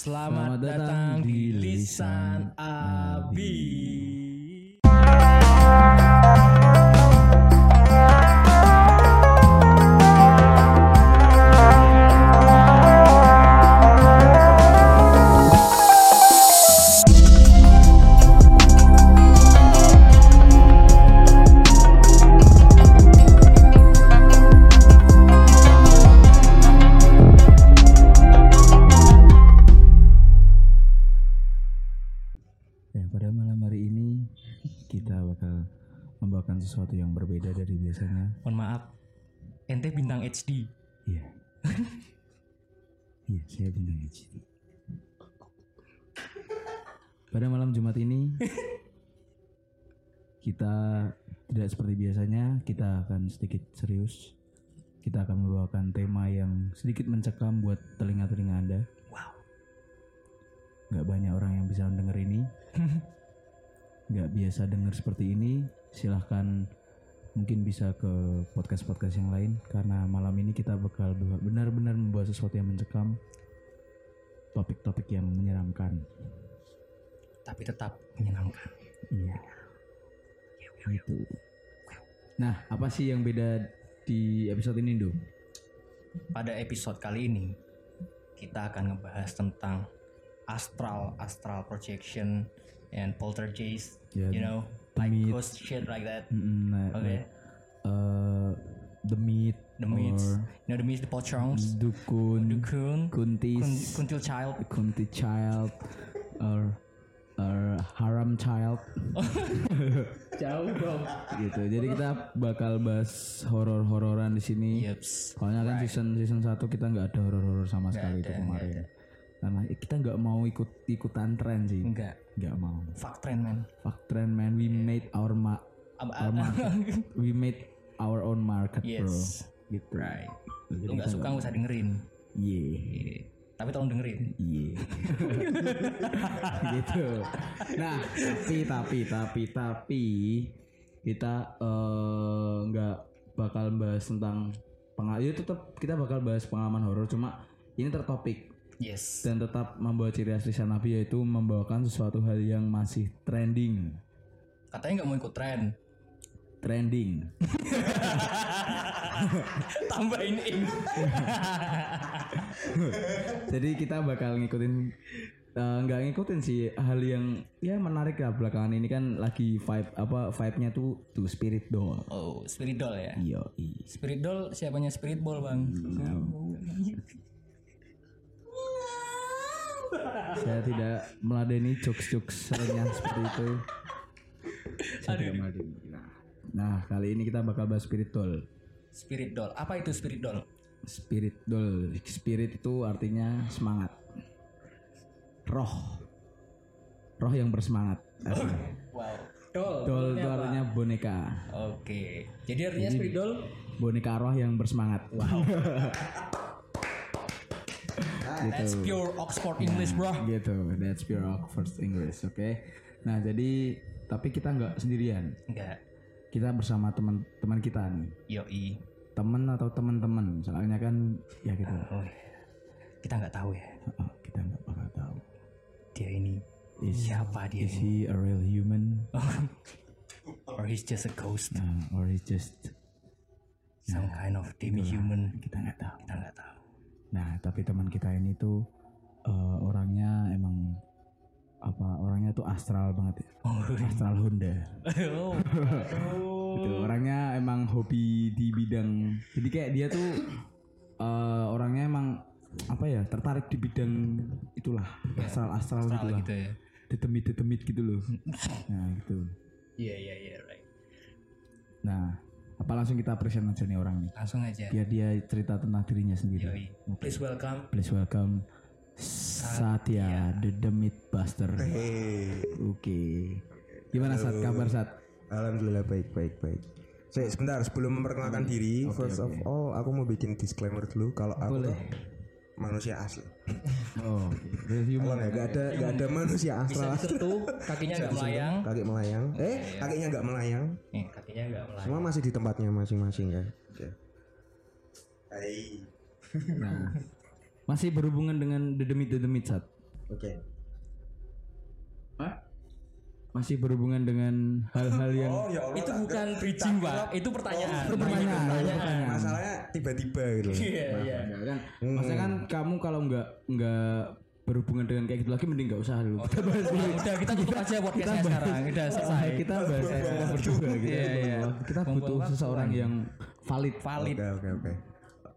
Selamat, datang di Lisan Abi. Ya, kita akan sedikit serius. Kita akan membawakan tema yang sedikit mencekam buat telinga-telinga Anda. Wow. nggak banyak orang yang bisa denger ini nggak biasa denger seperti ini silahkan mungkin bisa ke podcast podcast yang lain karena malam ini kita bakal benar-benar membawa sesuatu yang mencekam topik-topik yang menyeramkan Tapi tetap menyenangkan. iya gitu nah apa sih yang beda di episode ini Do? Pada episode kali ini kita akan ngebahas tentang astral, astral projection, and poltergeist. Ya, you know, like myth. ghost shit like that. Mm, nah, Oke. like, uh, the meat The myths, or you know, the myths, the pocrongs, dukun dukun, kuntis kun, kuntil child. Kunti child or or haram child Jauh bro. gitu. Jadi kita bakal bahas horor-hororan di sini. Yeps. Soalnya kan season season 1 kita nggak ada horor-horor sama sekali itu ada, kemarin. nggak Karena kita nggak mau ikut ikutan tren sih. Enggak. Nggak mau. Fuck trend man. Fuck trend man, we made our ma our market. we made our own market, bro. Yes. Gitu. Right. Lu nggak suka nggak usah dengerin. Yeah. Iya. Tapi tolong dengerin. Iya. gitu. Nah, tapi tapi tapi tapi kita eh, nggak bakal bahas tentang pengalaman. Ya tetap kita bakal bahas pengalaman horor cuma ini tertopik Yes. dan tetap membawa ciri asli Nabi yaitu membawakan sesuatu hal yang masih trending. Katanya nggak mau ikut tren. Trending. Tambahin ing. Jadi kita bakal ngikutin eh, nggak ngikutin sih hal yang ya menarik lah belakangan ini kan lagi vibe apa vibe-nya tuh tuh spirit doll. Oh, spirit doll ya. Iya, iya. Spirit doll siapanya spirit ball bang? Saya tidak meladeni jokes-jokes seperti itu. Saya tidak meladeni. Nah, nah, kali ini kita bakal bahas spirit doll. Spirit doll. Apa itu spirit doll? Spirit doll. Spirit itu artinya semangat. Roh. Roh yang bersemangat. Artinya. Wow. Doll. Doll itu artinya boneka. Oke. Jadi artinya spirit doll? Boneka roh yang bersemangat. Wow. That's pure Oxford English bro. gitu. That's pure first English, oke. Nah, jadi tapi kita nggak sendirian. Enggak. Kita bersama teman-teman kita nih. Yoi. temen atau teman-teman soalnya kan ya gitu Oh, kita nggak tahu ya. Oh, kita nggak bakal tahu Dia ini Is- siapa dia is ini? he a real human Or he's just a ghost. Nah, or he just Some kind of demi-human. kita nggak tahu Kita nggak tahu. nah tapi teman kita ini tuh eh, orangnya emang apa orangnya tuh astral banget ya Oh. astral Honda oh. gitu orangnya emang hobi di bidang jadi kayak dia tuh eh, orangnya emang apa ya tertarik di bidang itulah astral astral, Astral gitu lah gitu ya. detemit detemit gitu loh nah gitu Iya iya iya right. nah apa langsung kita present aja nih orang nih Langsung aja. biar dia cerita tentang dirinya sendiri Yoi. Please welcome please welcome Satya the Demit Buster oke gimana Sat kabar Sat Alhamdulillah baik baik baik. Saya sebentar sebelum memperkenalkan diri, first of all aku mau bikin disclaimer dulu kalau aku tuh manusia asli. oh human Kalau nggak ada nggak ada manusia Bisa astral disentuh, kakinya nggak melayang. kaki melayang. Eh kakinya nggak melayang. Nih, kakinya nggak melayang. Semua masih di tempatnya masing-masing kan. Oke. Hai. nah masih berhubungan dengan the Demit the Demit Sat Oke. Hah? Masih berhubungan dengan hal-hal yang Oh ya Allah. Itu tak- bukan tak- Pak. Itu pertanyaan. Oh, pertanyaan, Pertanyaan. pertanyaan. Masalahnya tiba-tiba gitu. Iya, iya. Kan? Maksudnya kan kamu kalau nggak nggak berhubungan dengan kayak gitu lagi mending nggak usah dulu. kita bahas dulu. Udah kita tutup aja podcastnya sekarang. Udah selesai. Kita bahas kita berdua gitu. Iya, iya. Kita butuh seseorang yang valid. Valid. Oke oke oke.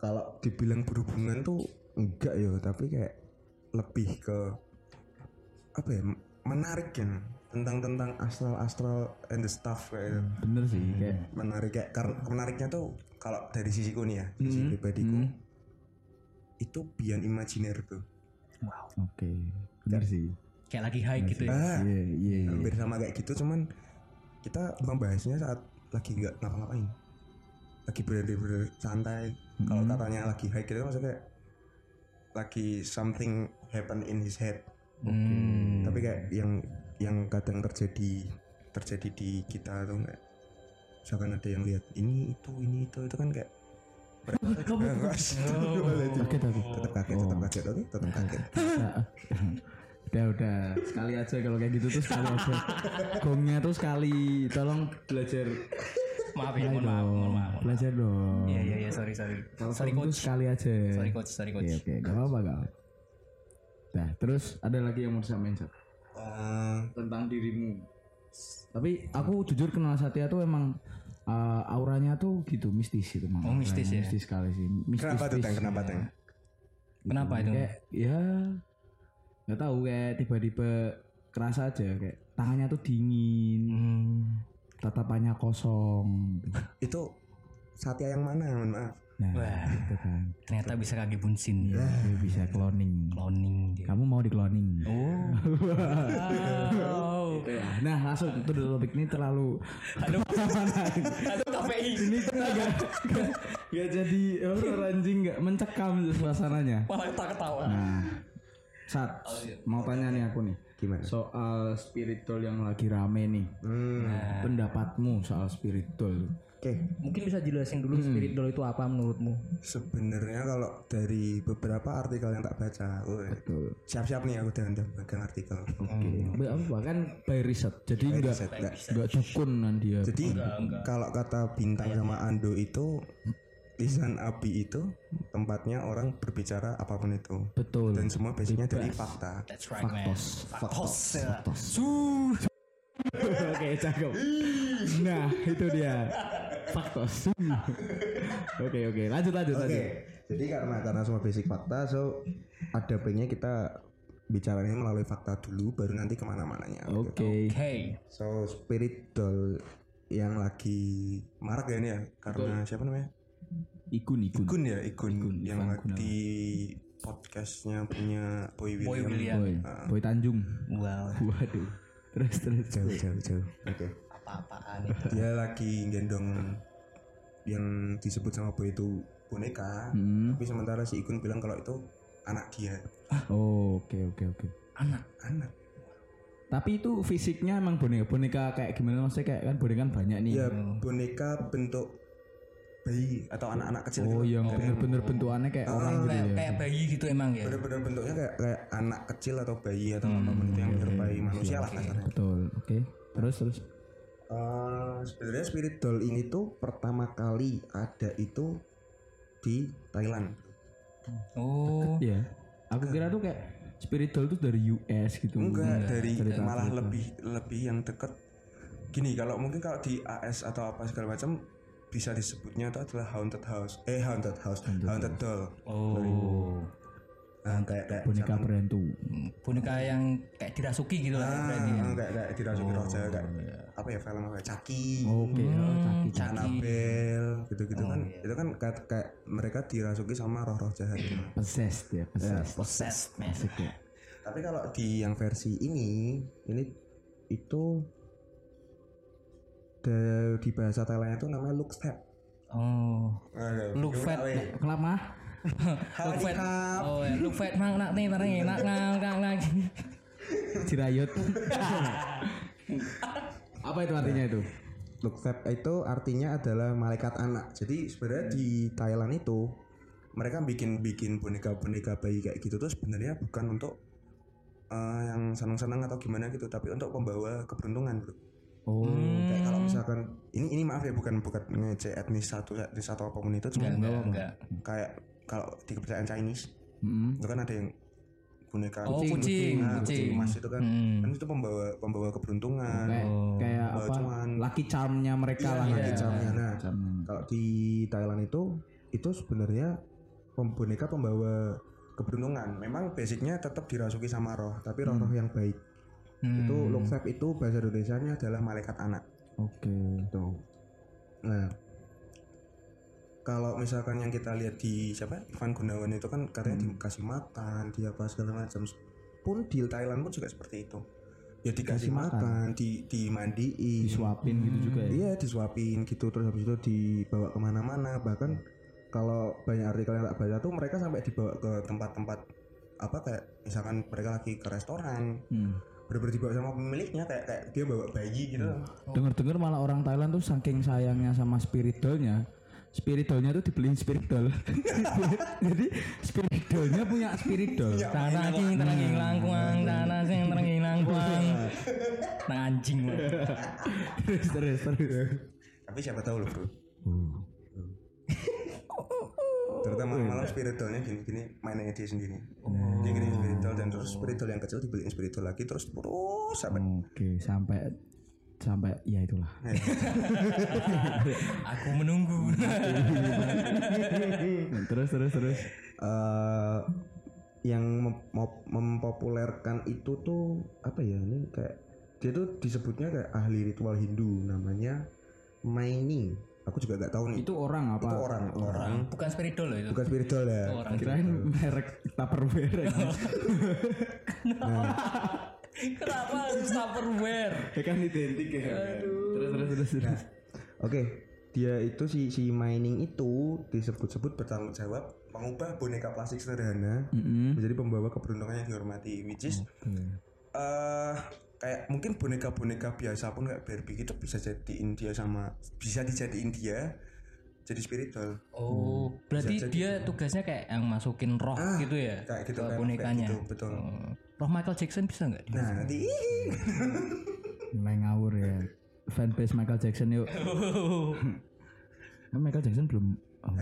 Kalau dibilang berhubungan tuh enggak ya, tapi kayak lebih ke apa ya? Menarik kan tentang tentang astral astral and the stuff kayak itu. Bener sih kayak Menarik kayak karena menariknya tuh kalau dari sisiku nih ya, sisi pribadiku itu beyond imajiner tuh. oke. Bener sih. Kayak lagi high gitu ya. Ah, Iya iya iya. hampir sama kayak gitu cuman kita membahasnya saat lagi nggak ngapa-ngapain lagi bener-bener santai kalau katanya lagi high gitu maksudnya kayak lagi something happen in his head. Hmm. tapi kayak yang yang kadang terjadi terjadi di kita tuh kayak misalkan ada yang lihat ini itu ini itu itu kan kayak Kaget aku. tetap kaget tetap kaget oke tetap kaget. Udah udah. Sekali aja kalau kayak gitu tuh sekali aja. Gongnya tuh sekali. Tolong belajar Maaf ya, mohon maaf, mohon maaf. belajar dong Iya iya iya, sorry sorry. Sorry Gong tuh coach. sekali aja Sorry coach, sorry coach. oke oke gak apa-apa gak apa. nah terus ada lagi yang mau disampaikan Sat? Eh, tentang dirimu tapi aku jujur kenal Satya tuh emang uh, auranya tuh gitu mistis itu emang Oh, mistis ya? mistis sekali sih mistis kenapa tuh teng kenapa teng Kenapa itu? kayak ya nggak tahu kayak tiba-tiba kerasa aja kayak tangannya tuh dingin Hmm. Tatapannya kosong itu Satya yang mana mohon maaf nah Wah. itu kan Ternyata bisa kaki bunsin. Dia bisa cloning Cloning dia. kamu mau di cloning Oh. Wow. nah langsung itu dulu topik ini terlalu Halo. Halo KPI. ini tuh nggak jadi horor anjing nggak mencekam suasananya Malah kita ketawa. nah saat mau tanya nih aku nih gimana? Soal spiritual yang lagi rame nih. Hmm. pendapatmu soal spiritual. Oke. Mungkin bisa jelasin dulu spirit doll itu apa menurutmu? Sebenarnya kalau dari beberapa artikel yang tak baca, betul. siap-siap nih aku dengan bagian artikel. oke. Apa bahkan by riset. Jadi nggak riset, nggak. nggak dukun kan dia Jadi kalau kata bintang sama Ando itu lisan api itu tempatnya orang berbicara apa pun itu betul dan semua basicnya dari fakta. That's right man. Faktos. Faktos. Oke, cakep. Nah, itu dia. Faktos. Oke, oke. Lanjut, lanjut, Oke, lanjut. jadi karena karena semua basic fakta, so ada baiknya kita bicaranya melalui fakta dulu, baru nanti ke mana-mananya. gitu. Oke. Oke. So spirit doll yang lagi marak ya ini ya, karena siapa namanya? Ikun, ikun. Ikun ya, Ikun, yang Ivan lagi di podcastnya punya Boy William. Boy William. Boy, Boy Tanjung. Wow. Waduh. Terus, terus. Jauh, jauh, jauh. Oke. Apa-apaan itu? Dia lagi gendong yang disebut sama Boy itu boneka. Hmm. Tapi sementara si Ikun bilang kalau itu anak dia. Oh, oke, oke, oke. Anak. Anak. Tapi itu fisiknya emang boneka, boneka kayak gimana maksudnya kayak kan boneka kan banyak nih. Ya boneka bentuk bayi atau anak-anak kecil Oh, gitu. yang bener-bener bentukannya kayak orang gitu Kayak, ya. kayak bayi gitu emang ya. Bener-bener bentuknya kayak kayak anak kecil atau bayi atau apa pun itu yang menyerupai manusia lah kasarnya. Betul. Oke. Terus, terus. Eh, sebenarnya spirit doll ini tuh pertama kali ada itu di Thailand. Oh. Iya. Aku kira tuh kayak spiritual tuh dari US gitu. Enggak, dari Cerita malah gitu. lebih lebih yang deket. Gini, kalau mungkin kalau di AS atau apa segala macam bisa disebutnya itu adalah haunted house. Eh haunted house, haunted, doll. Oh. Nah, kayak kayak boneka berhantu. Boneka yang kayak dirasuki gitu lah Ah, berarti. ya. kayak kayak dirasuki roh jahat kayak apa ya film apa ya? Chucky, Oke, oh, caki caki. Annabelle, gitu-gitu kan. Itu kan kayak, kayak mereka dirasuki sama roh-roh jahat. gitu. Possessed ya, possessed. Possessed man. Asik ya. Tapi kalau di yang versi ini, ini itu de- di bahasa Thailand itu namanya look step. Oh. Look fat. Kenapa? Look fat. Oh, ya. look fat mang nak nih tareng nak ngang ngang ngang. Cirayut. Apa itu artinya itu? Look step itu artinya adalah malaikat anak. Jadi sebenarnya di Thailand itu mereka bikin bikin boneka-boneka bayi kayak gitu tuh sebenarnya bukan untuk eh, yang senang-senang atau gimana gitu tapi untuk membawa keberuntungan bro Oh, kayak kalau misalkan ini ini maaf ya bukan bukan ngece etnis satu etnis atau apa pun itu cuma enggak enggak kayak kalau di kepercayaan Chinese mm-mm. itu kan ada yang boneka Oh, kucing, Nah, kucing. emas itu kan Hmm. kan itu pembawa pembawa keberuntungan kayak kayak Bawa apa? cuan. Lucky charmnya mereka Iya, lah. lucky gitu. charmnya. Nah, Charmnya. kalau di Thailand itu itu sebenarnya boneka pembawa keberuntungan memang basicnya tetap dirasuki sama roh tapi roh-roh yang baik Hmm. itu Lokfeb itu bahasa Indonesia-nya adalah malaikat anak Oke. tuh nah kalau misalkan yang kita lihat di siapa Ivan Gunawan itu kan katanya dikasih makan dia apa segala macam pun di Thailand pun juga seperti itu ya dikasih Dikasih makan. makan, di dimandiin Disuapin gitu juga ya. Iya disuapin gitu terus habis itu dibawa ke mana-mana bahkan kalau banyak artikel yang tak baca tuh mereka sampai dibawa ke tempat-tempat apa kayak misalkan mereka lagi ke restoran Hmm. Bener-bener dibawa sama pemiliknya kayak kayak dia bawa bayi gitu Dengar-dengar malah orang Thailand tuh saking sayangnya sama spirit doll-nya, spirit doll-nya tuh dibeliin spirit doll. Jadi spirit doll-nya punya spirit doll. Tanah king, tanah king langkuang, tanah king, tanah king langkuang. Nah anjing terus terus terus. tapi siapa tahu loh bro Uh. Terutama malah spiritualnya gini-gini mainnya dia sendiri dia gini spiritual dan terus spiritual yang kecil dibeliin spiritual lagi terus terus sampai Oke, sampai sampai ya itulah. Aku menunggu. terus terus terus. eh yang mem- mempopulerkan itu tuh apa ya ini kayak dia tuh disebutnya kayak ahli ritual Hindu namanya mining aku juga nggak tahu nih Itu orang apa? itu orang orang Bukan spiritual loh itu. bukan spiritual ya Orang Kirain merek Tupperware. Kenapa harus Tupperware? ya kan identik ya. Terus terus terus. terus. oke dia itu si si mining itu disebut-sebut bertanggung jawab mengubah boneka plastik sederhana Mm-mm. menjadi pembawa keberuntungan yang dihormati which is eh kayak mungkin boneka-boneka biasa pun kayak Barbie itu bisa jadiin dia sama bisa dijadiin dia jadi spiritual Oh, berarti Bisa jadi. dia tugasnya kayak yang masukin roh Ah, gitu ya kayak gitu ke kayak- bonekanya. kayak gitu, betul Oh. Roh Michael Jackson bisa nggak? nah nanti Mulai ngawur ya. Fanbase Michael Jackson yuk. Kan Michael Jackson belum oh,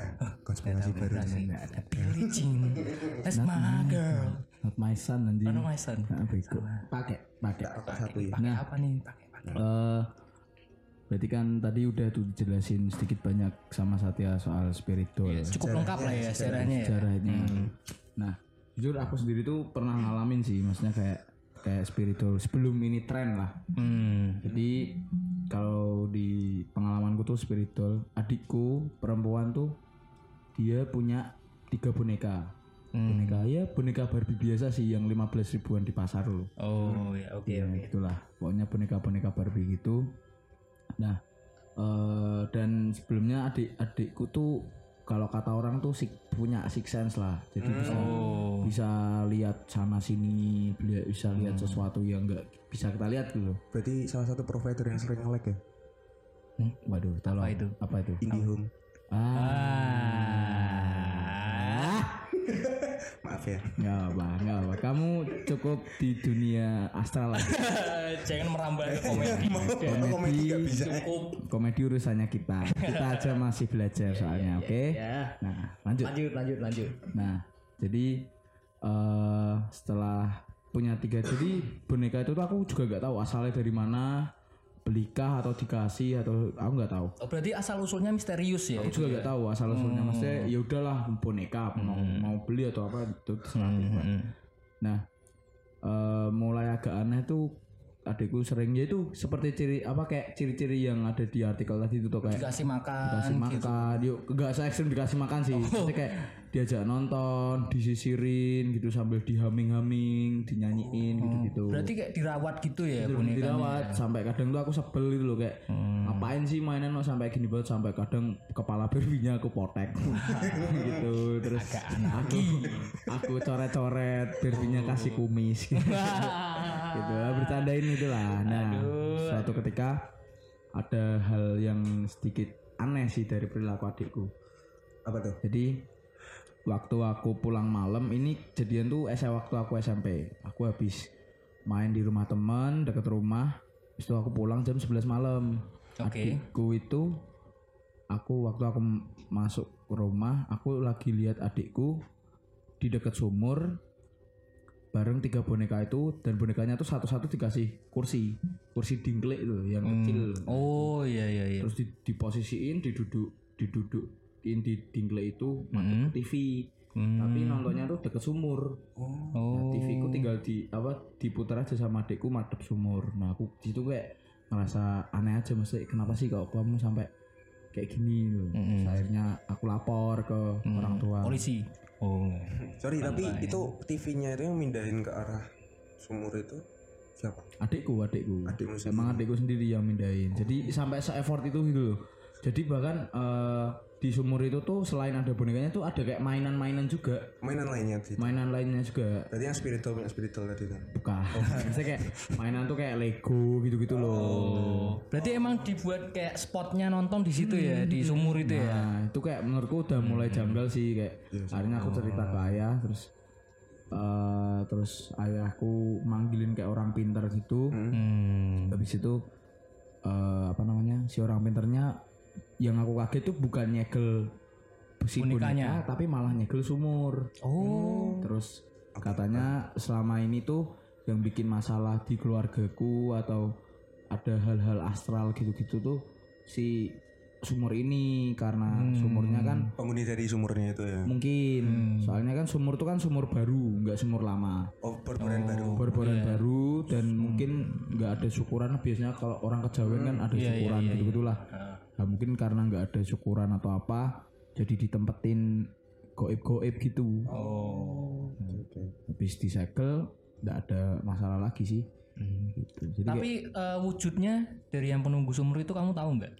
konspirasi baru Billie Jean, that's my girl. not my son nanti. Mana my son? Nah, bego. Pakai, pakai. Rokok satu ya Pakai apa nih? Pakai pakai. Eh, berarti kan tadi udah tuh dijelasin sedikit banyak sama Satya soal spiritual Cukup lengkap lah ya sejarahnya ya. sejarahnya. Nah, jujur aku sendiri tuh pernah ngalamin sih, maksudnya kayak kayak spiritual sebelum ini tren lah. Hmm. Jadi kalau di pengalamanku tuh spiritual, adikku perempuan tuh dia punya tiga boneka. Boneka ya boneka Barbie biasa sih yang 15 ribuan di pasar loh. Oh ya oke Ya, oke. itulah pokoknya boneka-boneka Barbie gitu nah eh, dan sebelumnya adik-adikku tuh kalau kata orang tuh sik- punya six sense lah. Jadi bisa Oh. bisa lihat sana sini bisa lihat sesuatu yang nggak bisa kita lihat gitu berarti salah satu provider yang sering nge-lag ya? Waduh tolong itu? apa itu? IndiHome. Ah maaf ya nggak apa nggak apa kamu cukup di dunia astral lah Jangan merambah ke komedi. Komedi nggak bisa Cukup. komedi urusannya kita kita aja masih belajar soalnya oke Ya. nah lanjut Lanjut lanjut lanjut. Nah, jadi eh setelah punya tiga jadi boneka itu tuh aku juga nggak tahu asalnya dari mana belikah atau dikasih atau aku nggak tahu Oh, berarti asal usulnya misterius ya aku juga ya? nggak tahu asal usulnya maksudnya ya udahlah boneka mau mau beli atau apa itu terserah Pak. Hmm. nah eh mulai agak aneh tuh adikku sering ya itu seperti ciri apa kayak ciri-ciri yang ada di artikel tadi itu tuh kayak Dikasih makan. dikasih makan yuk enggak se ekstrim dikasih makan sih Maksudnya kayak diajak nonton disisirin gitu sambil dihaming-haming dinyanyiin gitu-gitu. Berarti kayak dirawat gitu ya bonekanya. dirawat. sampai kadang tuh aku sebel gitu loh kayak ngapain sih mainan lo sampai gini banget? Sampai kadang kepala berbinya aku potek. Gitu terus aku aku coret-coret berbinya kasih kumis. Gitu, gitu bercandain itulah. Nah suatu ketika ada hal yang sedikit aneh sih dari perilaku adikku. Apa tuh? Jadi waktu aku pulang malam ini jadian tuh saya waktu aku SMP. Aku habis main di rumah teman deket rumah Habis itu aku pulang jam 11 malam Oke. adikku itu aku waktu aku masuk ke rumah aku lagi lihat adikku di dekat sumur bareng tiga boneka itu dan bonekanya tuh satu-satu dikasih kursi kursi dingklek itu yang kecil Oh iya iya iya. terus di, diposisiin diduduk didudukin di dingklek itu Mm. madep ke TV Hmm. tapi nontonnya tuh deket sumur Oh. Oh. TV ku tinggal di apa diputar aja sama adikku madep sumur nah aku di situ kayak ngerasa aneh aja mesti kenapa sih kok kamu sampai kayak gini loh. Terus akhirnya aku lapor ke orang tua Polisi. Oh. Sorry, tapi itu TV-nya itu yang mindahin ke arah sumur itu siapa? adikku adikku Adikmu sendiri. emang adikku sendiri yang mindahin jadi sampai se effort itu gitu loh jadi bahkan eh, di sumur itu tuh selain ada bonekanya tuh ada kayak mainan-mainan juga Mainan lainnya sih. mainan lainnya juga Berarti yang spiritual yang spiritual tadi kan. bukan Maksudnya kayak mainan tuh kayak Lego gitu-gitu loh Oh. Berarti emang dibuat kayak spotnya nonton di situ ya di sumur itu ya. Nah itu kayak menurutku udah mulai janggal sih kayak akhirnya aku cerita ke ayah terus eh terus ayahku manggilin kayak orang pintar gitu Hmm. habis itu eh apa namanya si orang pintarnya yang aku kaget tuh bukan nyegel si Bonekanya. boneka tapi malah nyegel sumur Oh. terus katanya selama ini tuh yang bikin masalah di keluargaku atau ada hal-hal astral gitu-gitu tuh si sumur ini karena sumurnya kan Penghuni dari sumurnya itu ya. mungkin. Soalnya kan sumur tuh kan sumur baru nggak sumur lama. Oh, berboran baru. berboran baru dan mungkin nggak ada syukuran. Biasanya kalau orang kejawen kan ada syukuran gitu gitulah nah, mungkin karena nggak ada syukuran atau apa jadi ditempetin goib-goib gitu. Oh. habis disegel nggak ada masalah lagi sih. Gitu. Jadi kayak- Tapi eh, wujudnya dari yang penunggu sumur itu kamu tahu nggak?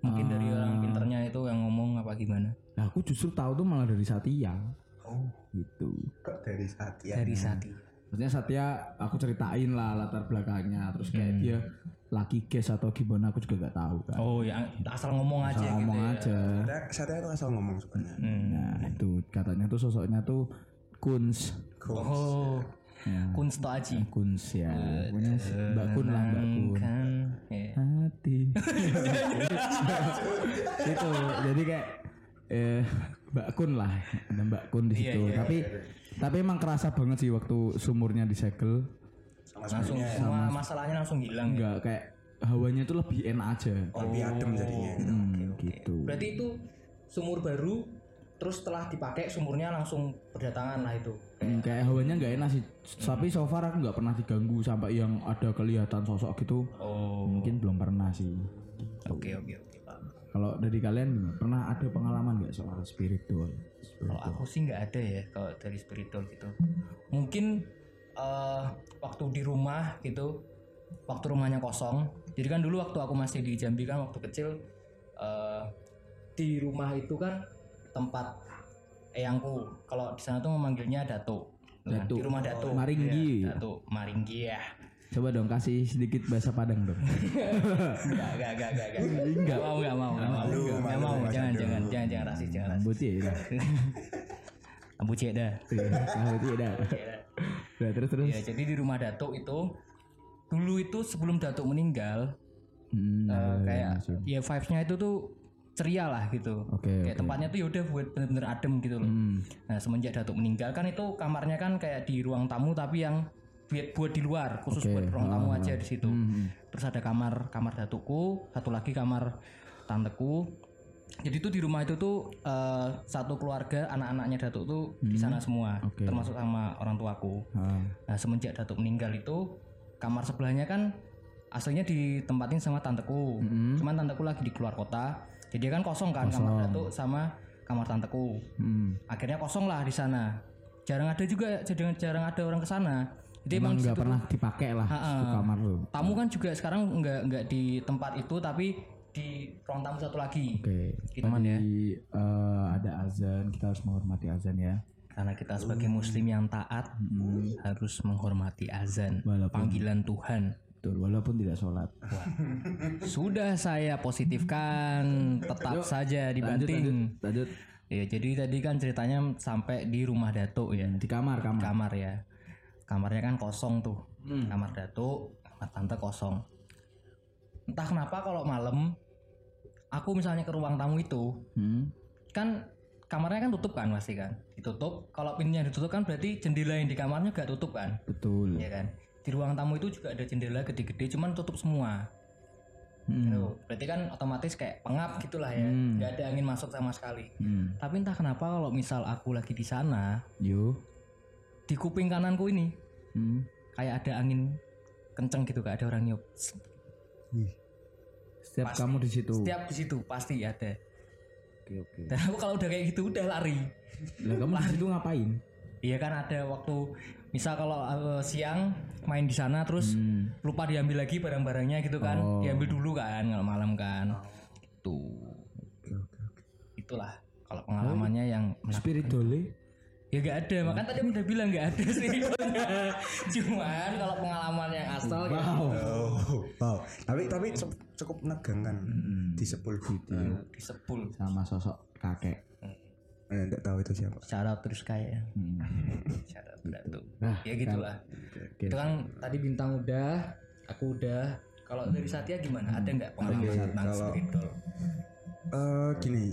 Mungkin dari orang pinternya itu yang ngomong apa gimana? nah, aku justru tahu tuh malah dari Satya Oh, gitu kok dari Satya? Dari Sati. maksudnya Satya aku ceritain lah latar belakangnya terus kayak dia laki guys atau gimana aku juga nggak tahu kan Oh ya asal ngomong aja gitu ngomong ya. aja Satya, Satya itu asal ngomong sebenarnya. nah itu katanya tuh sosoknya tuh Kuns Oh. Ya Kunsto Aji. Kuns ya pokoknya Mbak Kun lah Mbak Kun Kan. ya. hati itu jadi kayak eh Mbak Kun lah ada Mbak Kun di situ tapi tapi emang kerasa banget sih waktu sumurnya disegel Langsung semua masalahnya langsung hilang. ya. enggak kayak hawanya tuh lebih enak aja Lebih adem jadinya gitu. Hmm, gitu Berarti itu sumur baru terus setelah dipakai sumurnya langsung berdatangan lah itu. Hmm, kayak hawanya nggak enak sih tapi so far aku nggak pernah diganggu sampai yang ada kelihatan sosok gitu Oh. mungkin belum pernah sih Oke oke oke. Pak. kalau dari kalian pernah ada pengalaman nggak soal spiritual Kalau aku sih nggak ada ya kalau dari spiritual gitu. Mungkin eh, waktu di rumah gitu, waktu rumahnya kosong. Jadi kan dulu waktu aku masih di Jambi kan waktu kecil eh, di rumah itu kan tempat eyangku. Kalau di sana tuh memanggilnya dato. Nah, Datuk. Di rumah dato. Maringgi. Iya, dato Maringgi ya. coba dong kasih sedikit bahasa Padang dong Enggak, enggak, enggak, enggak, enggak. Mau, enggak mau, enggak mau. Enggak mau, jangan, jangan, jangan, jangan rasis, jangan rasis. Ambuti ya Ambu cek dah. Ambuti dah Udah terus terus Ya, jadi di rumah Datuk itu dulu itu sebelum Datuk meninggal Hmm, ada kayak langsung. ya vibes-nya itu tuh ceria lah gitu. Oke Kayak tempatnya tuh yaudah buat bener-bener adem gitu loh. Hmm. Nah semenjak Datuk meninggal kan itu kamarnya kan kayak di ruang tamu tapi yang buat buat di luar khusus Oke. buat ruang tamu Ah, aja di situ. Hmm. Terus ada kamar kamar datukku, satu lagi kamar tanteku. Jadi tuh di rumah itu tuh eh, satu keluarga anak-anaknya datuk tuh di sana semua, Hmm. Oke. termasuk sama orang tuaku. Ah, Nah semenjak datuk meninggal itu kamar sebelahnya kan aslinya ditempatin sama tanteku. Hmm. Cuman tanteku lagi di keluar kota, jadi kan kosong kan kamar datuk sama kamar tanteku. hmm. Akhirnya kosong lah di sana. Jarang ada juga, jarang jarang ada orang ke sana. Jadi emang, nggak pernah dipakai lah itu kamar lu tamu kan juga sekarang nggak nggak di tempat itu tapi di ruang tamu satu lagi. Oke Gitu, Man, ya. Eh, ada azan kita harus menghormati azan ya Karena kita sebagai muslim yang taat harus menghormati azan, Walaupun- panggilan Tuhan. Betul walaupun tidak sholat. Sudah saya positifkan, tetap saja dibanting. Lanjut Ya, jadi tadi kan ceritanya sampai di rumah Datuk ya, di kamar kamar. kamar ya. kamarnya kan kosong tuh. Kamar datuk kamar tante kosong. Entah kenapa kalau malam aku misalnya ke ruang tamu itu Hmm. kan kamarnya kan tutup kan pasti kan? Ditutup. Kalau pintunya ditutup kan berarti jendela yang di kamarnya gak tutup kan? Betul. ya kan di ruang tamu itu juga ada jendela gede-gede cuman tutup semua Hmm. Gitu. berarti kan otomatis kayak pengap gitulah ya Hmm. nggak ada angin masuk sama sekali Hmm. tapi entah kenapa kalau misal aku lagi di sana Yo. di kuping kananku ini Hmm. kayak ada angin kenceng gitu kayak ada orang Wih. Setiap kamu di situ. setiap di situ pasti ada Oke oke. dan aku kalau udah kayak gitu udah lari Lah kamu di situ ngapain? iya kan ada waktu misal kalau eh, siang main di sana terus Hmm. lupa diambil lagi barang-barangnya gitu kan Oh. diambil dulu kan kalau malam kan tuh itulah kalau pengalamannya yang menakutkan. Spirit dole. ya gak ada makanya tadi udah bilang gak ada sih cuman kalau pengalaman yang asal ya Wow. Oh, wow. Tapi tapi cu- cukup menegangkan di sepul gitu. disepul Sama sosok kakek. Eh, enggak tahu itu siapa. syarat terus kayak Hmm. syarat batu Nah, ya gitulah Oke. itu kan tadi bintang udah aku udah kalau dari Satya gimana ada nggak pengalaman Oke, tentang kalau- spiritual Eh gini.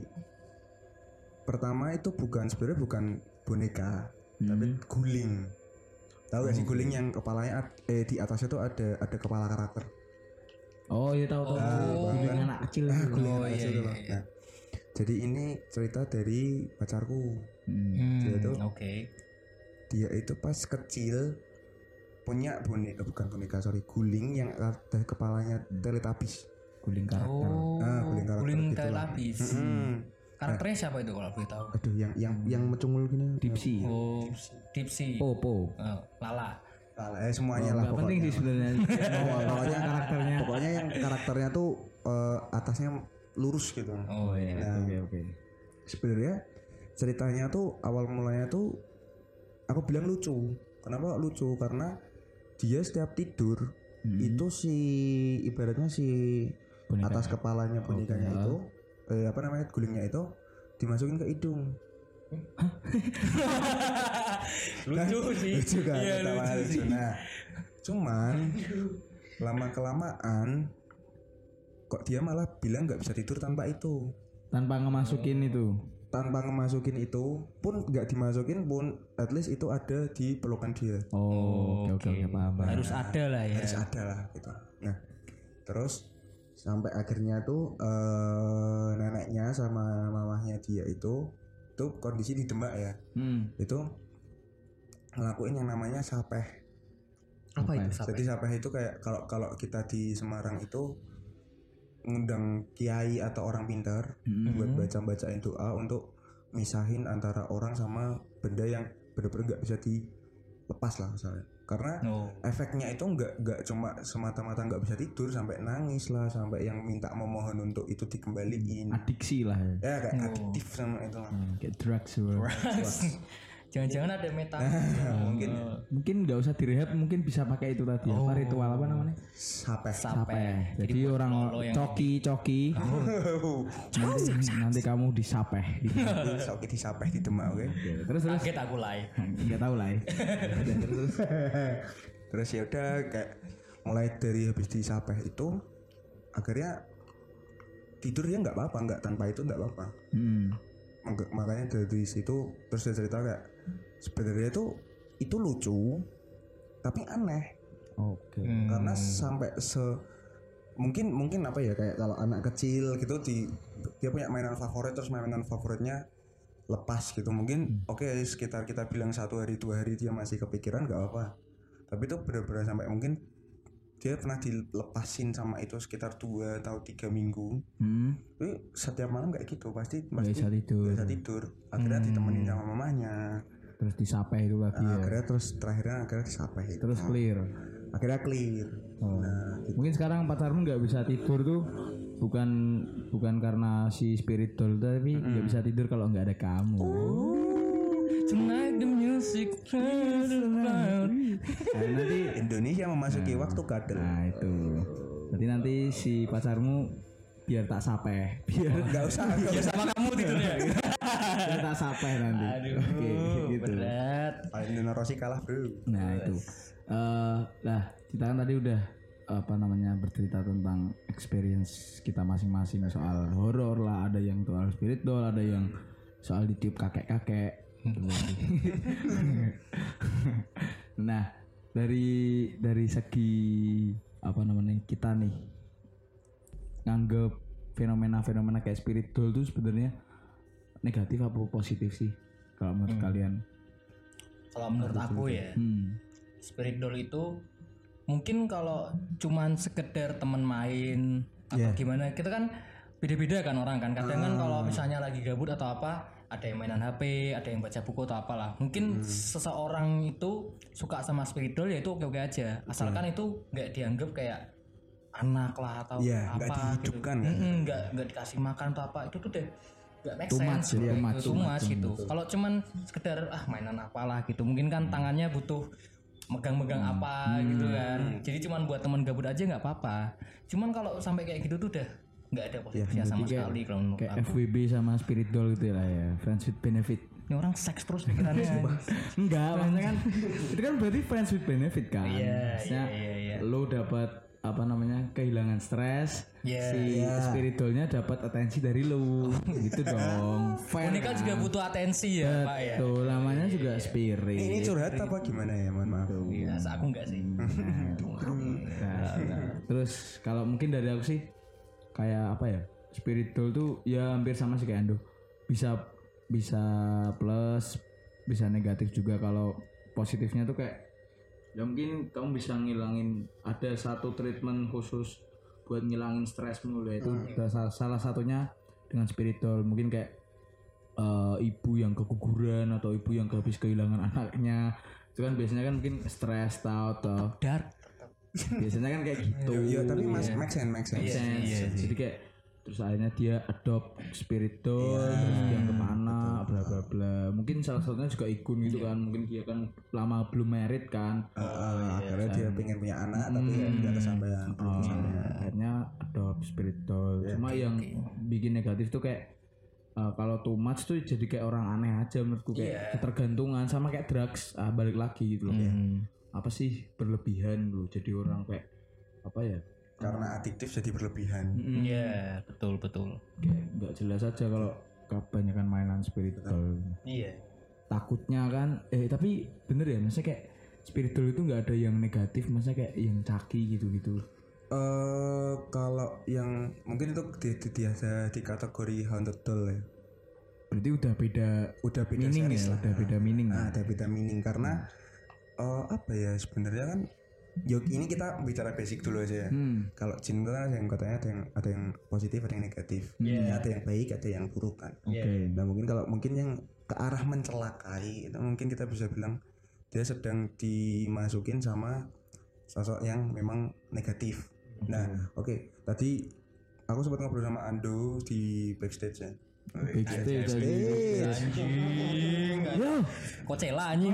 Pertama itu bukan sebenarnya bukan boneka, tapi guling. Tahu gak sih guling yang kepalanya eh di atasnya tuh ada ada kepala karakter. Oh iya tahu tahu. Oh. Guling anak kecil. Ah, guling Oh, anak iya, kecil iya, tuh, iya. Nah, jadi ini cerita dari pacarku. Hmm. Hmm, Dia tuh- oke Dia itu pas kecil punya boneka bukan boneka sorry guling yang ada kepalanya teletubbies. Guling karakter. oh Ah, guling karakter guling gitu lah. telapis Hmm. karakternya siapa itu kalau boleh tahu Aduh yang yang yang mencungul gini. Dipsi. oh Dipsy Popo. Oh, Lala Salah, eh semuanya lah Gak penting sih sebenarnya. Oh, pokoknya karakternya. Pokoknya yang karakternya tuh eh, atasnya lurus gitu. oh iya Nah, Oke oke. sebenarnya ceritanya tuh awal mulanya tuh aku bilang lucu. Kenapa lucu? Karena dia setiap tidur itu si ibaratnya si Boneka. atas kepalanya bonekanya itu eh, apa namanya gulingnya itu dimasukin ke hidung. lucu sih lucu kan iya lucu. sih Nah, cuman lama kelamaan kok dia malah bilang nggak bisa tidur tanpa itu Tanpa ngemasukin itu. tanpa ngemasukin itu pun nggak dimasukin pun at least itu ada di pelukan dia Oh, oke oke oke paham. paham. harus ada lah ya harus ada lah gitu nah terus sampai akhirnya tuh eh, neneknya sama mamahnya dia itu tuh kondisi di Demak ya Hmm. itu ngelakuin yang namanya sapeh apa itu sampai Jadi sapeh itu kayak kalau kalau kita di Semarang itu ngundang kiai atau orang pintar Hmm. buat baca bacain doa untuk misahin antara orang sama benda yang benar-benar nggak bisa dilepas lah misalnya. Karena oh efeknya itu nggak nggak cuma semata-mata nggak bisa tidur sampai nangis lah sampai yang minta memohon untuk itu dikembaliin. Adiksi lah ya. Ya kayak Oh. adiktif sama itu lah. Hmm, Kayak drugs. bro. Jangan-jangan ada meta Mungkin Mungkin nggak usah direhab, mungkin bisa pakai itu tadi. Apa ritual apa namanya? sapeh. sampai Jadi orang lolo yang coki coki. nanti, nanti kamu disapeh. Di- Oke disapeh di Demak oke. terus terus kaget aku nggak tahu lah ya. terus terus ya udah kayak mulai dari habis disapeh itu akhirnya tidur ya nggak apa-apa nggak tanpa itu nggak apa-apa Hmm. Mak- makanya dari situ terus dia cerita kayak sebenarnya itu itu lucu tapi aneh Oke. Hmm. karena sampai se mungkin mungkin apa ya kayak kalau anak kecil gitu di dia punya mainan favorit terus mainan favoritnya lepas gitu mungkin oke sekitar kita bilang satu hari dua hari dia masih kepikiran nggak apa tapi itu benar-benar sampai mungkin dia pernah dilepasin sama itu sekitar dua atau tiga minggu Hmm. tapi setiap malam kayak gitu pasti pasti bisa tidur. bisa tidur akhirnya ditemenin sama mamanya Terus disapeh itu lagi Nah, ya. akhirnya terus terakhirnya akhirnya disapeh itu. Terus clear. akhirnya clear Oh. nah Mungkin sekarang pacarmu nggak bisa tidur tuh bukan bukan karena si spirit doll tapi nggak bisa tidur kalau nggak ada kamu. tonight the music turns around. Nah, nanti Indonesia memasuki waktu kadel nah itu. Nanti nanti si pacarmu biar tak sapeh. Biar nggak usah nggak usah. sama kamu tidurnya. biar tak sapeh nanti. Aduh, oke gitu. berat. Valentino Rossi kalah bro. Nah itu. Eh lah kita kan tadi udah apa namanya bercerita tentang experience kita masing-masing soal horor lah. Ada yang soal spiritual ada yang soal ditiup kakek-kakek nah dari dari segi apa namanya kita nih nganggep fenomena-fenomena kayak spiritual tuh sebenarnya negatif apa positif sih kalau menurut kalian Kalau menurut aku ya, hmm. spirit doll itu mungkin kalau cuman sekedar temen main atau Iya. gimana kita kan beda-beda kan orang kan kadang kan Ah. kalau misalnya lagi gabut atau apa ada yang mainan HP ada yang baca buku atau apalah. Hmm. mungkin seseorang itu suka sama spirit doll ya itu oke-oke aja. Asalkan itu nggak dianggap kayak anak lah atau nggak apa gitu. kan. Nggak nggak dikasih makan atau apa itu tuh deh nggak make Too sense ya, gitu. much, Too much, much gitu. kalau cuman sekedar ah mainan apalah gitu. Mungkin kan tangannya butuh megang-megang apa gitu kan. Jadi cuman buat teman gabut aja nggak apa-apa. Cuman kalau sampai kayak gitu tuh udah nggak ada positifnya sama sekali kalau menurut kayak aku. FWB sama spirit doll gitu lah ya. Friends with benefit. Ini orang seks terus pikirannya. Enggak maksudnya kan itu kan berarti friends with benefit kan? Iya, Maksudnya iya, iya, iya. lo dapat apa namanya kehilangan stres Iya, si spiritolnya dapat atensi dari lo. Gitu dong. Fair boneka juga butuh atensi ya pak ya. Tuh namanya juga spirit. Ini curhat apa gimana ya? Mohon maaf. Iya, aku enggak sih. Nah, terus kalau mungkin dari aku sih kayak apa ya spiritual tuh ya hampir sama sih kayak Ando bisa bisa plus bisa negatif juga kalau positifnya tuh kayak ya mungkin kamu bisa ngilangin ada satu treatment khusus buat ngilangin stresmu ya itu. Udah salah, salah satunya dengan spiritual. Mungkin kayak eh, ibu yang keguguran atau ibu yang habis kehilangan anaknya. Itu kan biasanya kan mungkin stres tau atau dark biasanya kan kayak gitu. Iya tapi mas make sense make sense. sense. jadi kayak terus akhirnya dia adopt spiritual terus dia ke mana bla bla bla. Mungkin salah satunya juga ikun gitu kan mungkin dia kan lama belum merit kan. Eh, akhirnya dia pengen punya anak tapi tidak kesampaian Oh, kesampaian. akhirnya adopt spiritual cuma yang bikin negatif tuh kayak eh, kalau too much tuh jadi kayak orang aneh aja menurutku kayak ketergantungan sama kayak drugs ah, balik lagi gitu loh kayak apa sih berlebihan loh jadi orang kayak apa ya? Karena adiktif jadi berlebihan. iya betul betul. Kayak nggak jelas aja kalau kebanyakan mainan spiritual. Iya. Takutnya kan eh tapi bener ya maksudnya kayak spiritual itu nggak ada yang negatif maksudnya kayak yang caki gitu gitu Eh kalau yang mungkin itu di, di, di, ada di kategori haunted doll ya. berarti udah beda Udah beda meaning ya lah. udah beda meaning Nah, ada beda meaning. Karena eh, apa ya sebenarnya kan Yuk ini kita bicara basic dulu aja ya. hmm. Kalau jin itu kan ada yang katanya ada yang ada yang positif, ada yang negatif. Ya, ada yang baik, ada yang buruk kan. oke Nah mungkin kalau mungkin yang ke arah mencelakai itu mungkin kita bisa bilang dia sedang dimasukin sama sosok yang memang negatif. Nah oke tadi aku sempat ngobrol sama Ando di backstage ya. Backstage tadi yo kok cela anjing.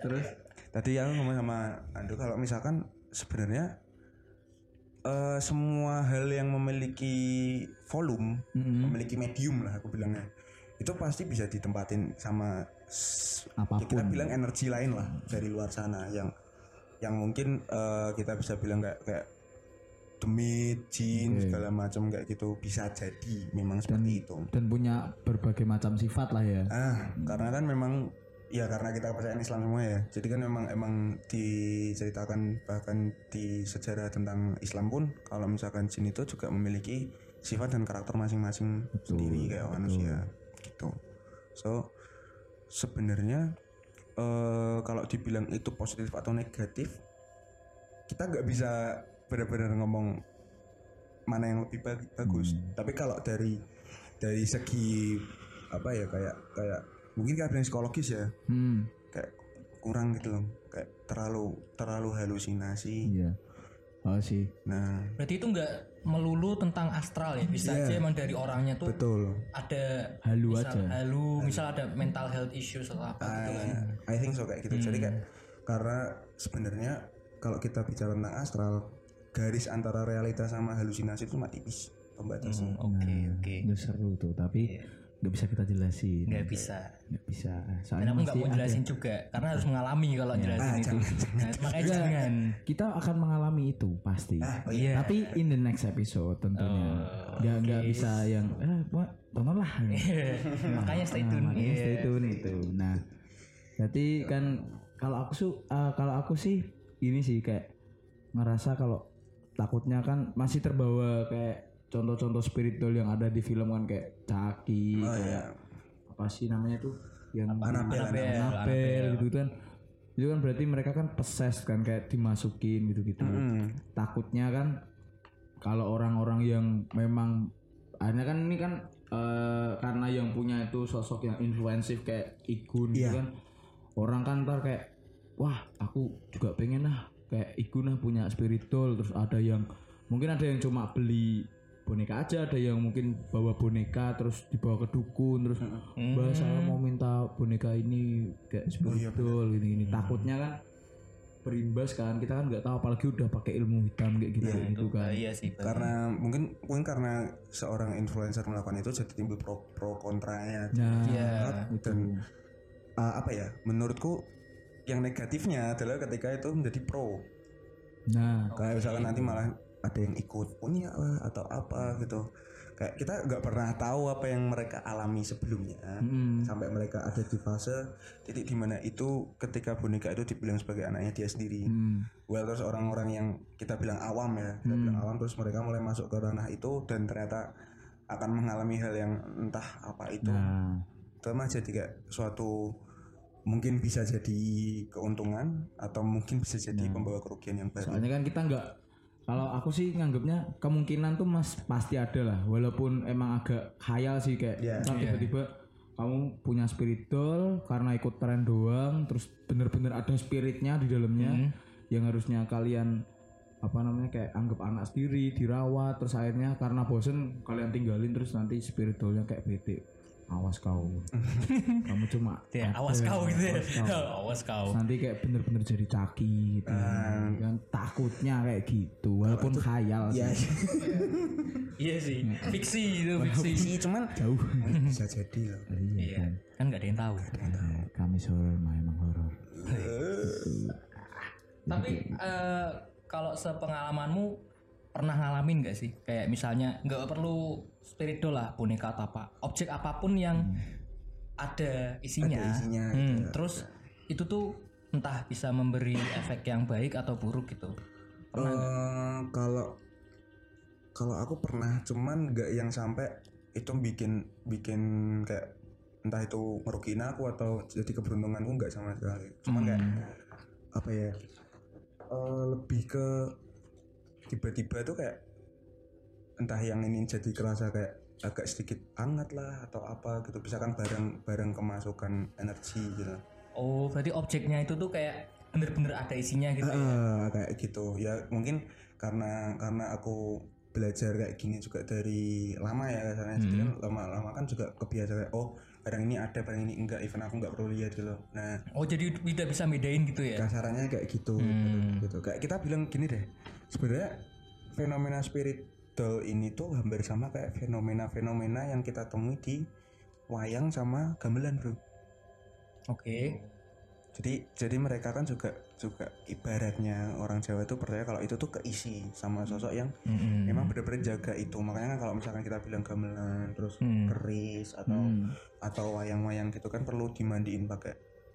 terus? Tadi aku ngomong sama Ando kalau misalkan sebenarnya eh, semua hal yang memiliki volume, memiliki medium lah aku bilangnya, itu pasti bisa ditempatin sama s- ya apa pun kita bilang energi lain lah dari luar sana yang yang mungkin eh, kita bisa bilang kayak kayak demit, jin segala macam kayak gitu bisa jadi memang seperti itu. dan punya berbagai macam sifat lah ya Ah, karena kan memang ya karena kita kepercayaan Islam semua ya. Jadi kan memang emang diceritakan bahkan di sejarah tentang Islam pun kalau misalkan jin itu juga memiliki sifat dan karakter masing-masing sendiri kayak manusia gitu. So sebenarnya eh, kalau dibilang itu positif atau negatif kita nggak bisa benar-benar ngomong mana yang lebih bag- bagus. Tapi kalau dari dari segi apa ya kayak kayak mungkin kayak bilang psikologis ya. Hmm. Kayak kurang gitu loh. Kayak terlalu terlalu halusinasi. iya. Oh sih. Nah. Berarti itu nggak melulu tentang astral ya? Bisa aja emang dari orangnya tuh betul. ada halu misal aja. halu misal ada mental health issues atau apa gitu kan? Ah, I think so kayak gitu. Jadi kayak karena sebenarnya kalau kita bicara tentang astral garis antara realita sama halusinasi itu cuma tipis pembatasnya. Hmm, Oke oke. itu seru tuh tapi nggak bisa kita jelasin Nggak bisa. nggak bisa Dan soalnya aku nggak mesti mau ada- jelasin juga karena harus mengalami kalau jelasin Ah, itu. jangan, Nah, makanya jangan. kita akan mengalami itu pasti oh Iya. tapi in the next episode tentunya Oh, nggak nggak bisa yang eh buat tontonlah makanya stay Nah, tune. makanya Iya. stay tune itu. Nah, berarti kan kalau aku su eh, kalau aku sih ini sih kayak ngerasa kalau takutnya kan masih terbawa kayak contoh-contoh spiritual yang ada di film kan kayak Chucky, Oh kayak ya. apa sih namanya tuh yang Annabelle, Annabelle gitu kan. Itu kan berarti mereka kan possessed kan kayak dimasukin gitu-gitu. Hmm. Takutnya kan kalau orang-orang yang memang akhirnya kan ini kan eh, karena yang punya itu sosok yang influensif kayak Igun gitu Iya. kan orang kan ntar kayak wah aku juga pengen lah kayak Igun lah punya spiritual terus ada yang mungkin ada yang cuma beli boneka aja ada yang mungkin bawa boneka terus dibawa ke dukun terus mbak saya mau minta boneka ini kayak spiritual gini gini takutnya kan berimbas kan kita kan nggak tahu apalagi udah pakai ilmu hitam kayak gitu gitu kan Iya sih. Karena mungkin mungkin karena seorang influencer melakukan itu jadi timbul pro pro kontranya. nah Iya. Dan uh, apa ya? Menurutku yang negatifnya adalah ketika itu menjadi pro. nah Kayak misalkan nanti malah ada yang ikut punya lah atau apa gitu. Kayak kita nggak pernah tahu apa yang mereka alami sebelumnya mm, sampai mereka ada di fase titik di mana itu ketika boneka itu dibilang sebagai anaknya dia sendiri. mm, Well terus orang-orang yang kita bilang awam ya, kita bilang awam terus mereka mulai masuk ke ranah itu dan ternyata akan mengalami hal yang entah apa itu. nah mah jadi kayak suatu mungkin bisa jadi keuntungan atau mungkin bisa jadi pembawa kerugian yang baru. soalnya kan kita nggak kalau aku sih nganggapnya kemungkinan tuh mas pasti ada lah walaupun emang agak khayal sih kayak Iya. ntar tiba-tiba kamu punya spiritual karena ikut tren doang terus bener-bener ada spiritnya di dalamnya yang harusnya kalian apa namanya kayak anggap anak sendiri dirawat terus akhirnya karena bosen kalian tinggalin terus nanti spiritualnya kayak bete awas kau kamu cuma Ya, ada, awas kau gitu ya. awas kau. Awas kau. Nanti kayak bener-bener jadi caki gitu kan takutnya kayak gitu walaupun khayal sih Ya, Iya sih. Fiksi itu fiksi. sih cuman jauh bisa jadi loh. iya Iya. kan Kan nggak ada yang tahu. Kami horror mah emang horor Tapi eh, kalau sepengalamanmu pernah ngalamin gak sih? Kayak misalnya nggak perlu spiritual lah boneka atau apa, objek apa pun yang ada isinya. Ada isinya, Hmm, gitu ya. Terus itu tuh entah bisa memberi efek yang baik atau buruk gitu. Pernah? Eh, kalau kalau aku pernah cuman nggak yang sampai itu bikin bikin kayak entah itu ngerugiin aku atau jadi keberuntunganku nggak sama sekali cuman kayak apa ya eh, lebih ke tiba-tiba tuh kayak entah yang ini jadi kerasa kayak agak sedikit hangat lah atau apa gitu. Misalkan barang barang kemasukan energi gitu. Oh, berarti objeknya itu tuh kayak bener-bener ada isinya gitu. ya? Ah, kayak gitu. Ya mungkin karena karena aku belajar kayak gini juga dari lama ya jadi kan lama-lama kan juga kebiasa kayak oh barang ini ada barang ini enggak. Even aku nggak perlu lihat gitu nah Oh, jadi tidak bisa bedain gitu ya? kasarannya kayak gitu. Gitu. Kayak kita bilang gini deh sebenarnya fenomena spiritual ini tuh hampir sama kayak fenomena-fenomena yang kita temui di wayang sama gamelan bro Oke. jadi jadi mereka kan juga juga ibaratnya orang Jawa itu percaya kalau itu tuh keisi sama sosok yang Mm-mm. memang benar-benar jaga itu makanya kan kalau misalkan kita bilang gamelan terus Hmm. keris atau atau wayang-wayang gitu kan perlu dimandiin pakai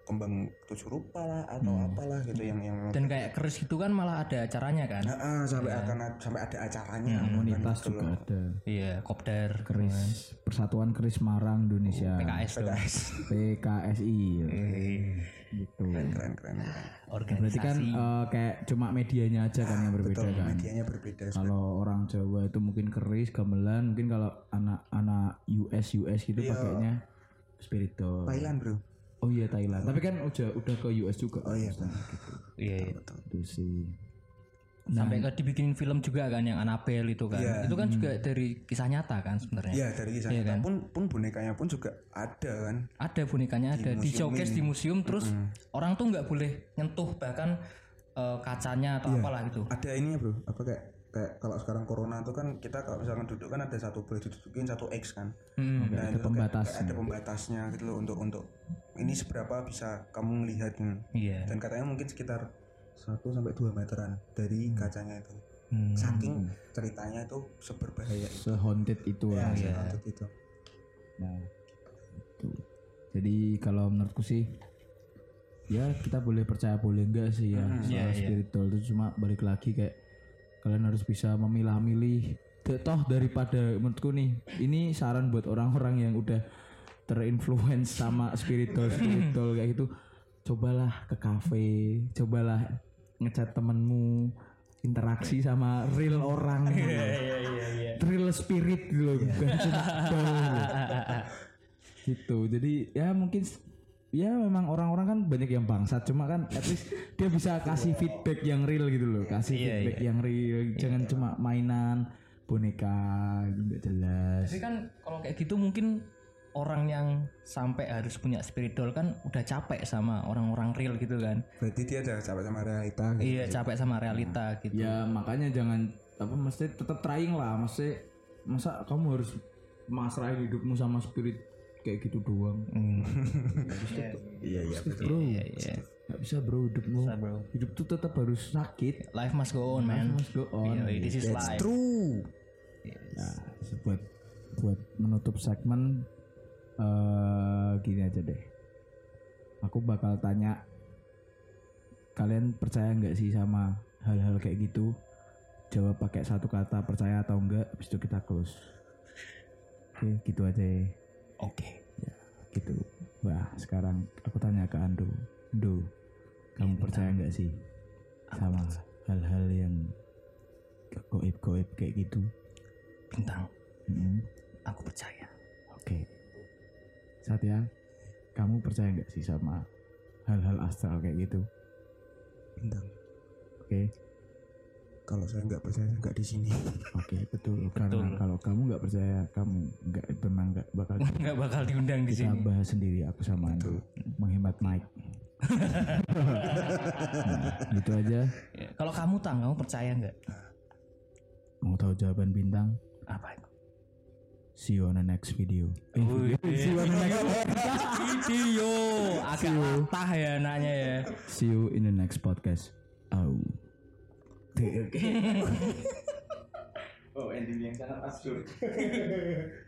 kembang tujuh rupa lah atau apalah gitu yang yang Dan kayak keris itu kan malah ada acaranya kan? Ah, ah, sampai akan ad- sampai ada acaranya. Kan komunitas gitu juga loh. ada. Iya, kopdar. keris Persatuan Keris Marang Indonesia. PKS dong. PKS. PKSI Eh, gitu. Keren keren keren. Organisasi. berarti kan eh, kayak cuma medianya aja kan yang berbeda betul kan? medianya berbeda kalau orang Jawa itu mungkin keris gamelan mungkin kalau anak-anak US US gitu pakainya spiritual Thailand bro oh iya Thailand tapi kan udah udah ke US juga oh iya gitu Iya, iya. betul itu sih Sampai ke dibikinin film juga kan yang Annabelle itu kan. Iya. Itu kan juga dari kisah nyata kan sebenarnya. Iya dari kisah Iya nyata kan? pun pun bonekanya pun juga ada kan Ada bonekanya ada di museum showcase ini. di museum terus orang tuh nggak boleh nyentuh bahkan eh, kacanya atau Iya. apalah gitu. ada ininya bro apa kayak kayak kalau sekarang corona tuh kan kita kalau misalkan duduk kan ada satu boleh didudukin satu x kan Hmm. Ada itu kayak- kayak ada pembatasnya gitu loh untuk untuk ini seberapa bisa kamu melihat Iya. dan katanya mungkin sekitar 1 sampai 2 meteran dari kacanya itu Hmm. saking ceritanya itu seberbahaya itu Se-haunted itu ya, lah. iya. seperti itu Nah, itu. Jadi kalau menurutku sih ya kita boleh percaya boleh enggak sih ya soal Iya, iya. spiritual itu cuma balik lagi kayak kalian harus bisa memilah-milih toh daripada menurutku nih ini saran buat orang-orang yang udah terinfluence sama spiritual spiritual kayak gitu cobalah ke kafe cobalah ngecat temenmu interaksi sama real orang gitu. Iya iya iya. real spirit gitu loh bukan cuma doll gitu. gitu jadi ya mungkin ya memang orang-orang kan banyak yang bangsat. Cuma kan at least dia bisa kasih feedback yang real gitu loh. Kasih Iya, feedback yang real. Jangan cuma mainan boneka gitu, nggak jelas. Tapi kan kalau kayak gitu mungkin orang yang sampai harus punya spiritual kan udah capek sama orang-orang real gitu kan. berarti dia ada capek sama realita gitu. Iya capek sama realita gitu. ya makanya jangan apa mesti tetap trying lah. Mesti masa kamu harus masrahin hidupmu sama spirit kayak gitu doang Hmm. iya iya betul bro Iya iya. nggak bisa bro hidupmu Bisa, bro. hidup tuh tetap harus sakit Life must go on man. must go on Iya, this is life. true Nah, buat buat menutup segmen eh gini aja deh. Aku bakal tanya kalian percaya nggak sih sama hal-hal kayak gitu? Jawab pakai satu kata percaya atau enggak, habis itu kita close. Oke, gitu aja. ya. Oke. Ya, gitu. Wah, sekarang aku tanya ke Ando. Ando, kamu percaya nggak sih sama hal-hal yang goib-goib kayak gitu? Bintang, Mm-mm. aku percaya. Oke. Saat ya, kamu percaya nggak sih sama hal-hal astral kayak gitu? bintang Oke, kalau saya nggak percaya saya nggak di sini oke betul. Karena kalau kamu nggak percaya, kamu nggak memang nggak bakal Nggak bakal diundang di kita sini. bahas sendiri aku sama Ando menghemat mic. nah, gitu aja. Ya, Kalau kamu tang, kamu percaya nggak? Mau tahu jawaban bintang? Apa itu? See you on the next video. Eh, see you on the next Video agak latah ya anaknya ya. See you in the next podcast. Oh. oh ending yang sangat absurd